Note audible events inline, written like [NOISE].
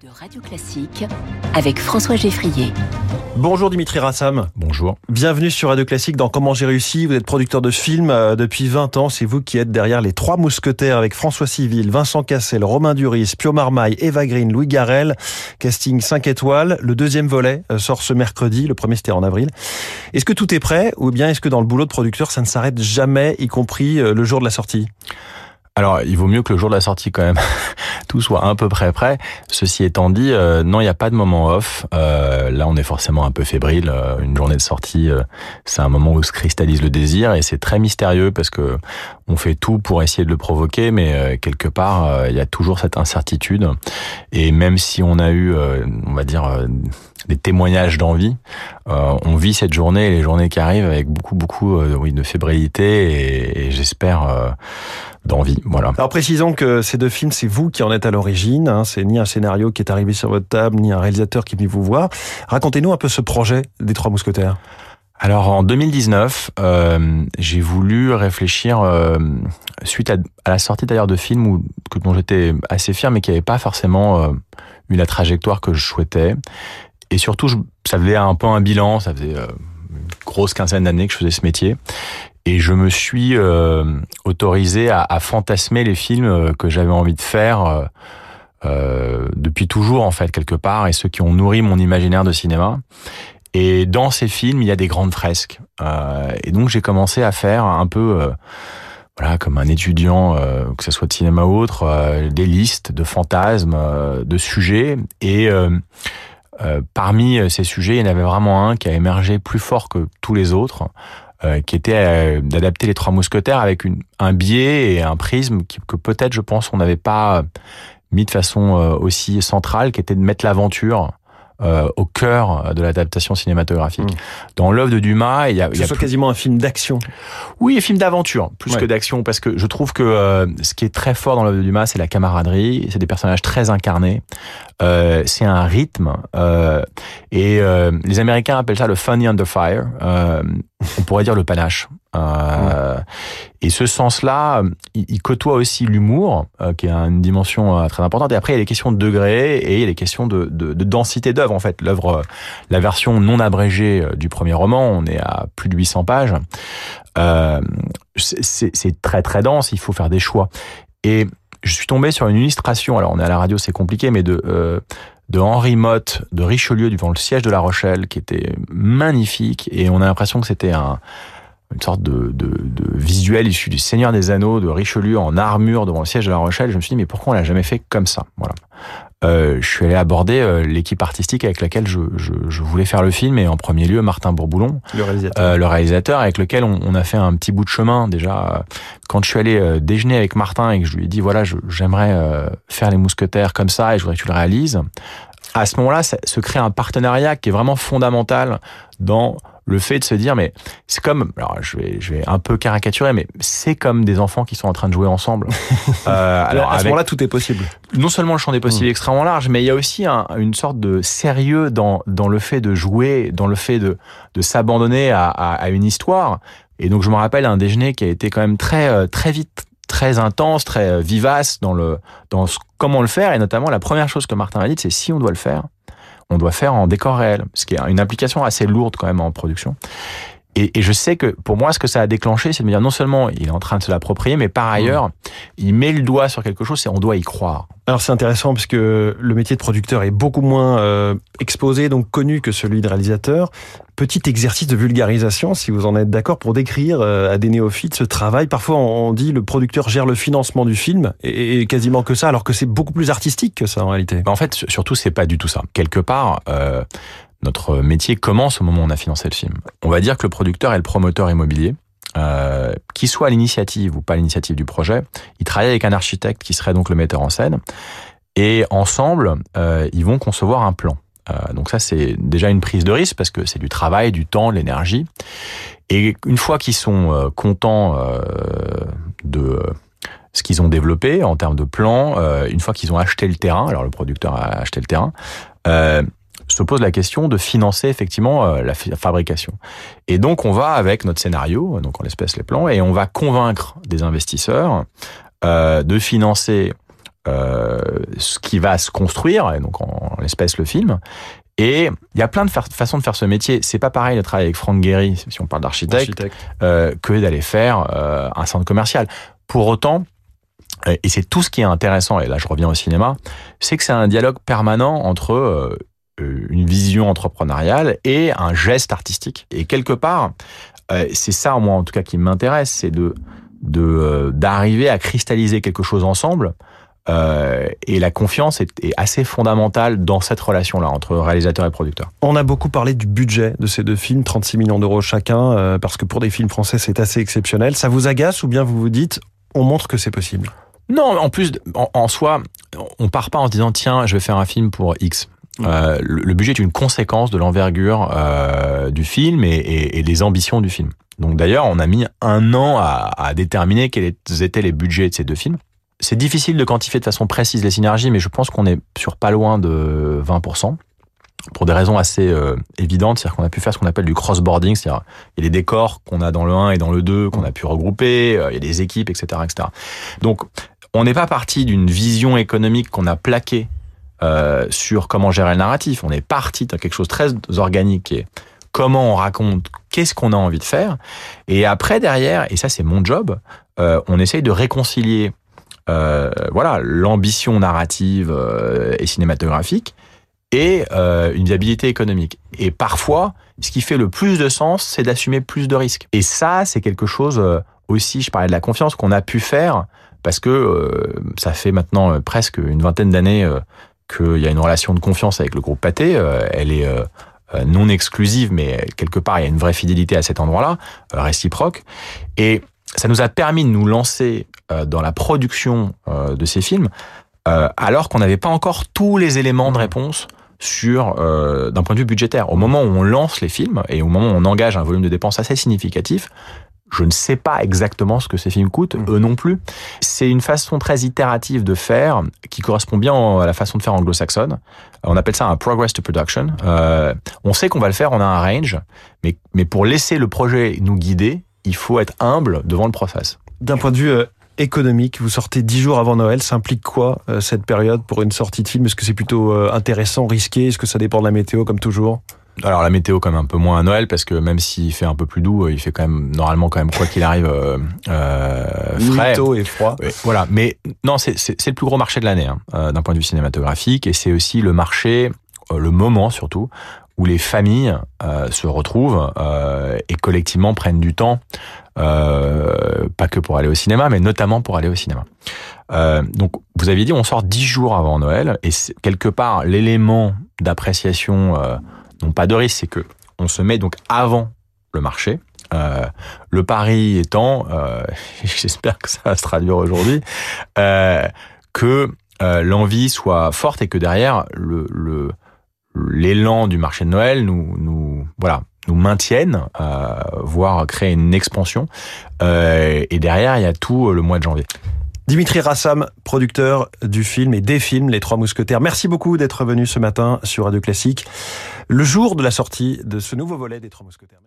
de Radio Classique avec François Geffrier. Bonjour Dimitri Rassam. Bonjour. Bienvenue sur Radio Classique dans Comment j'ai réussi. Vous êtes producteur de films euh, depuis 20 ans. C'est vous qui êtes derrière les trois mousquetaires avec François Civil, Vincent Cassel, Romain Duris, Pio Marmaille, Eva Green, Louis Garrel. Casting 5 étoiles. Le deuxième volet euh, sort ce mercredi. Le premier c'était en avril. Est-ce que tout est prêt ou bien est-ce que dans le boulot de producteur ça ne s'arrête jamais, y compris euh, le jour de la sortie? Alors, il vaut mieux que le jour de la sortie, quand même, [LAUGHS] tout soit un peu près prêt. Ceci étant dit, euh, non, il n'y a pas de moment off. Euh, là, on est forcément un peu fébrile. Euh, une journée de sortie, c'est un moment où se cristallise le désir et c'est très mystérieux parce que on fait tout pour essayer de le provoquer, mais quelque part, il y a toujours cette incertitude. Et même si on a eu, on va dire, des témoignages d'envie, on vit cette journée et les journées qui arrivent avec beaucoup, beaucoup, oui, de fébrilité et, et j'espère d'envie. Voilà. Alors précisons que ces deux films, c'est vous qui en êtes à l'origine. Hein. C'est ni un scénario qui est arrivé sur votre table, ni un réalisateur qui est venu vous voir. Racontez-nous un peu ce projet des Trois Mousquetaires. Alors en 2019, euh, j'ai voulu réfléchir euh, suite à, la sortie d'ailleurs de films où, dont j'étais assez fier, mais qui n'avaient pas forcément euh, eu la trajectoire que je souhaitais. Et surtout, je, ça faisait un peu un bilan, ça faisait une grosse quinzaine d'années que je faisais ce métier. Et je me suis euh, autorisé à, à, fantasmer les films euh, que j'avais envie de faire euh, euh, depuis toujours, en fait, quelque part, et ceux qui ont nourri mon imaginaire de cinéma. Et dans ces films, il y a des grandes fresques. Euh, et donc, j'ai commencé à faire un peu, voilà, comme un étudiant, que ce soit de cinéma ou autre, des listes de fantasmes, de sujets. Et parmi ces sujets, il y en avait vraiment un qui a émergé plus fort que tous les autres. Euh, qui était euh, d'adapter les trois mousquetaires avec une, un biais et un prisme que peut-être, je pense, on n'avait pas mis de façon euh, aussi centrale, qui était de mettre l'aventure euh, au cœur de l'adaptation cinématographique. Mmh. Dans l'œuvre de Dumas, il y a, il y a plus... quasiment un film d'action. Oui, un film d'aventure plus ouais. que d'action, parce que je trouve que euh, ce qui est très fort dans l'œuvre de Dumas, c'est la camaraderie, c'est des personnages très incarnés, euh, c'est un rythme, euh, et euh, les Américains appellent ça le funny under fire. On pourrait dire le panache. Euh. Et ce sens-là, il, côtoie aussi l'humour, euh, qui a une dimension euh, très importante. Et après, il y a les questions de degré et il y a les questions de, de, de densité d'œuvre. En fait, l'œuvre, la version non abrégée du premier roman, on est à plus de 800 pages. c'est très très dense. Il faut faire des choix. Et je suis tombé sur une illustration. Alors, on est à la radio, c'est compliqué, mais de de Henri Motte de Richelieu devant le siège de La Rochelle, qui était magnifique. Et on a l'impression que c'était un une sorte de, de, de, visuel issu du Seigneur des Anneaux de Richelieu en armure devant le siège de La Rochelle. Je me suis dit mais pourquoi on l'a jamais fait comme ça? Voilà. Euh, je suis allé aborder euh, l'équipe artistique avec laquelle je, je, je, voulais faire le film et en premier lieu Martin Bourboulon, le réalisateur, euh, le réalisateur avec lequel on, on, a fait un petit bout de chemin déjà. Quand je suis allé euh, déjeuner avec Martin et que je lui ai dit voilà j'aimerais euh, faire les mousquetaires comme ça et je voudrais que tu le réalises, à ce moment-là se crée un partenariat qui est vraiment fondamental dans le fait de se dire mais c'est comme alors je vais je vais un peu caricaturer mais c'est comme des enfants qui sont en train de jouer ensemble. [LAUGHS] Euh, alors à ce moment-là tout est possible. Non seulement le champ des possibles mmh. est extrêmement large mais il y a aussi un, une sorte de sérieux dans dans le fait de jouer dans le fait de de s'abandonner à, à, à une histoire. Et donc je me rappelle un déjeuner qui a été quand même très très vite très intense très vivace dans le dans ce, comment le faire. Et notamment la première chose que Martin a dit c'est si on doit le faire on doit faire en décor réel, ce qui est une implication assez lourde quand même en production. Et, et, je sais que pour moi, ce que ça a déclenché, c'est de me dire non seulement il est en train de se l'approprier, mais par ailleurs, mmh. il met le doigt sur quelque chose et on doit y croire. Alors c'est intéressant parce que le métier de producteur est beaucoup moins euh, exposé, donc connu que celui de réalisateur. Petit exercice de vulgarisation, si vous en êtes d'accord, pour décrire euh, à des néophytes ce travail. Parfois on dit le producteur gère le financement du film et, quasiment que ça, alors que c'est beaucoup plus artistique que ça en réalité. En fait, surtout c'est pas du tout ça. Quelque part. Euh, notre métier commence au moment où on a financé le film. On va dire que le producteur est le promoteur immobilier. Euh, qui soit l'initiative ou pas l'initiative du projet, il travaille avec un architecte qui serait donc le metteur en scène, et ensemble, ils vont concevoir un plan. Euh, donc ça, c'est déjà une prise de risque parce que c'est du travail, du temps, de l'énergie. Et une fois qu'ils sont euh, contents euh, de ce qu'ils ont développé en termes de plan, une fois qu'ils ont acheté le terrain, alors le producteur a acheté le terrain, se pose la question de financer effectivement la fabrication. Et donc on va avec notre scénario, donc en l'espèce les plans, et on va convaincre des investisseurs de financer euh, ce qui va se construire, et donc en, l'espèce le film. Et il y a plein de façons de faire ce métier. C'est pas pareil de travailler avec Franck Guéry, si on parle d'architecte, euh, que d'aller faire euh, un centre commercial. Pour autant, et c'est tout ce qui est intéressant, et là je reviens au cinéma, c'est que c'est un dialogue permanent entre une vision entrepreneuriale et un geste artistique. Et quelque part, c'est ça moi en tout cas qui m'intéresse, c'est de de d'arriver à cristalliser quelque chose ensemble euh, et la confiance est, assez fondamentale dans cette relation-là entre réalisateur et producteur. On a beaucoup parlé du budget de ces deux films, 36 millions d'euros chacun, euh, parce que pour des films français, c'est assez exceptionnel. Ça vous agace ou bien vous vous dites, on montre que c'est possible? Non, en plus, en, soi, on part pas en se disant, tiens, je vais faire un film pour X. Euh, le, budget est une conséquence de l'envergure du film et, et, des ambitions du film. Donc d'ailleurs, on a mis un an à, à déterminer quels étaient les budgets de ces deux films c'est difficile de quantifier de façon précise les synergies, mais je pense qu'on est sur pas loin de 20%. Pour des raisons assez euh, évidentes, c'est-à-dire qu'on a pu faire ce qu'on appelle du cross-boarding, c'est-à-dire il y a des décors qu'on a dans le 1 et dans le 2 qu'on a pu regrouper, euh, il y a des équipes, etc., etc. Donc, on n'est pas parti d'une vision économique qu'on a plaquée euh, sur comment gérer le narratif. On est parti de quelque chose de très organique est comment on raconte, qu'est-ce qu'on a envie de faire. Et après, derrière, et ça c'est mon job, on essaye de réconcilier euh, voilà l'ambition narrative euh, et cinématographique et euh, une viabilité économique. Et parfois, ce qui fait le plus de sens, c'est d'assumer plus de risques. Et ça, c'est quelque chose aussi, je parlais de la confiance, qu'on a pu faire parce que ça fait maintenant presque une vingtaine d'années qu'il y a une relation de confiance avec le groupe Pathé. elle est non exclusive, mais quelque part, il y a une vraie fidélité à cet endroit-là, réciproque. Et ça nous a permis de nous lancer euh, dans la production euh, de ces films, euh, alors qu'on n'avait pas encore tous les éléments de réponse sur d'un point de vue budgétaire. Au moment où on lance les films et au moment où on engage un volume de dépenses assez significatif, je ne sais pas exactement ce que ces films coûtent, mmh. eux non plus. C'est une façon très itérative de faire qui correspond bien à la façon de faire anglo-saxonne. On appelle ça un progress to production. Euh, on sait qu'on va le faire, on a un range, mais, mais pour laisser le projet nous guider, il faut être humble devant le process. D'un point de vue euh, économique, vous sortez dix jours avant Noël, ça implique quoi euh, cette période pour une sortie de film Est-ce que c'est plutôt euh, intéressant, risqué? Est-ce que ça dépend de la météo comme toujours? Alors la météo quand même un peu moins à Noël parce que même s'il fait un peu plus doux, il fait quand même normalement quand même quoi qu'il arrive euh, frais. et froid. voilà, mais non, c'est le plus gros marché de l'année hein, d'un point de vue cinématographique et c'est aussi le marché, le moment surtout où les familles euh, se retrouvent euh, et collectivement prennent du temps, euh, pas que pour aller au cinéma, mais notamment pour aller au cinéma. donc, vous aviez dit, on sort dix jours avant Noël, et quelque part, l'élément d'appréciation, non pas de risque, c'est que on se met donc avant le marché. le pari étant, [LAUGHS] j'espère que ça va se traduire aujourd'hui, que l'envie soit forte et que derrière le l'élan du marché de Noël nous, nous voilà, nous maintiennent, euh, voire créer une expansion. Euh, et derrière, il y a tout le mois de janvier. Dimitri Rassam, producteur du film et des films Les Trois Mousquetaires. Merci beaucoup d'être venu ce matin sur Radio Classique, le jour de la sortie de ce nouveau volet des Trois Mousquetaires.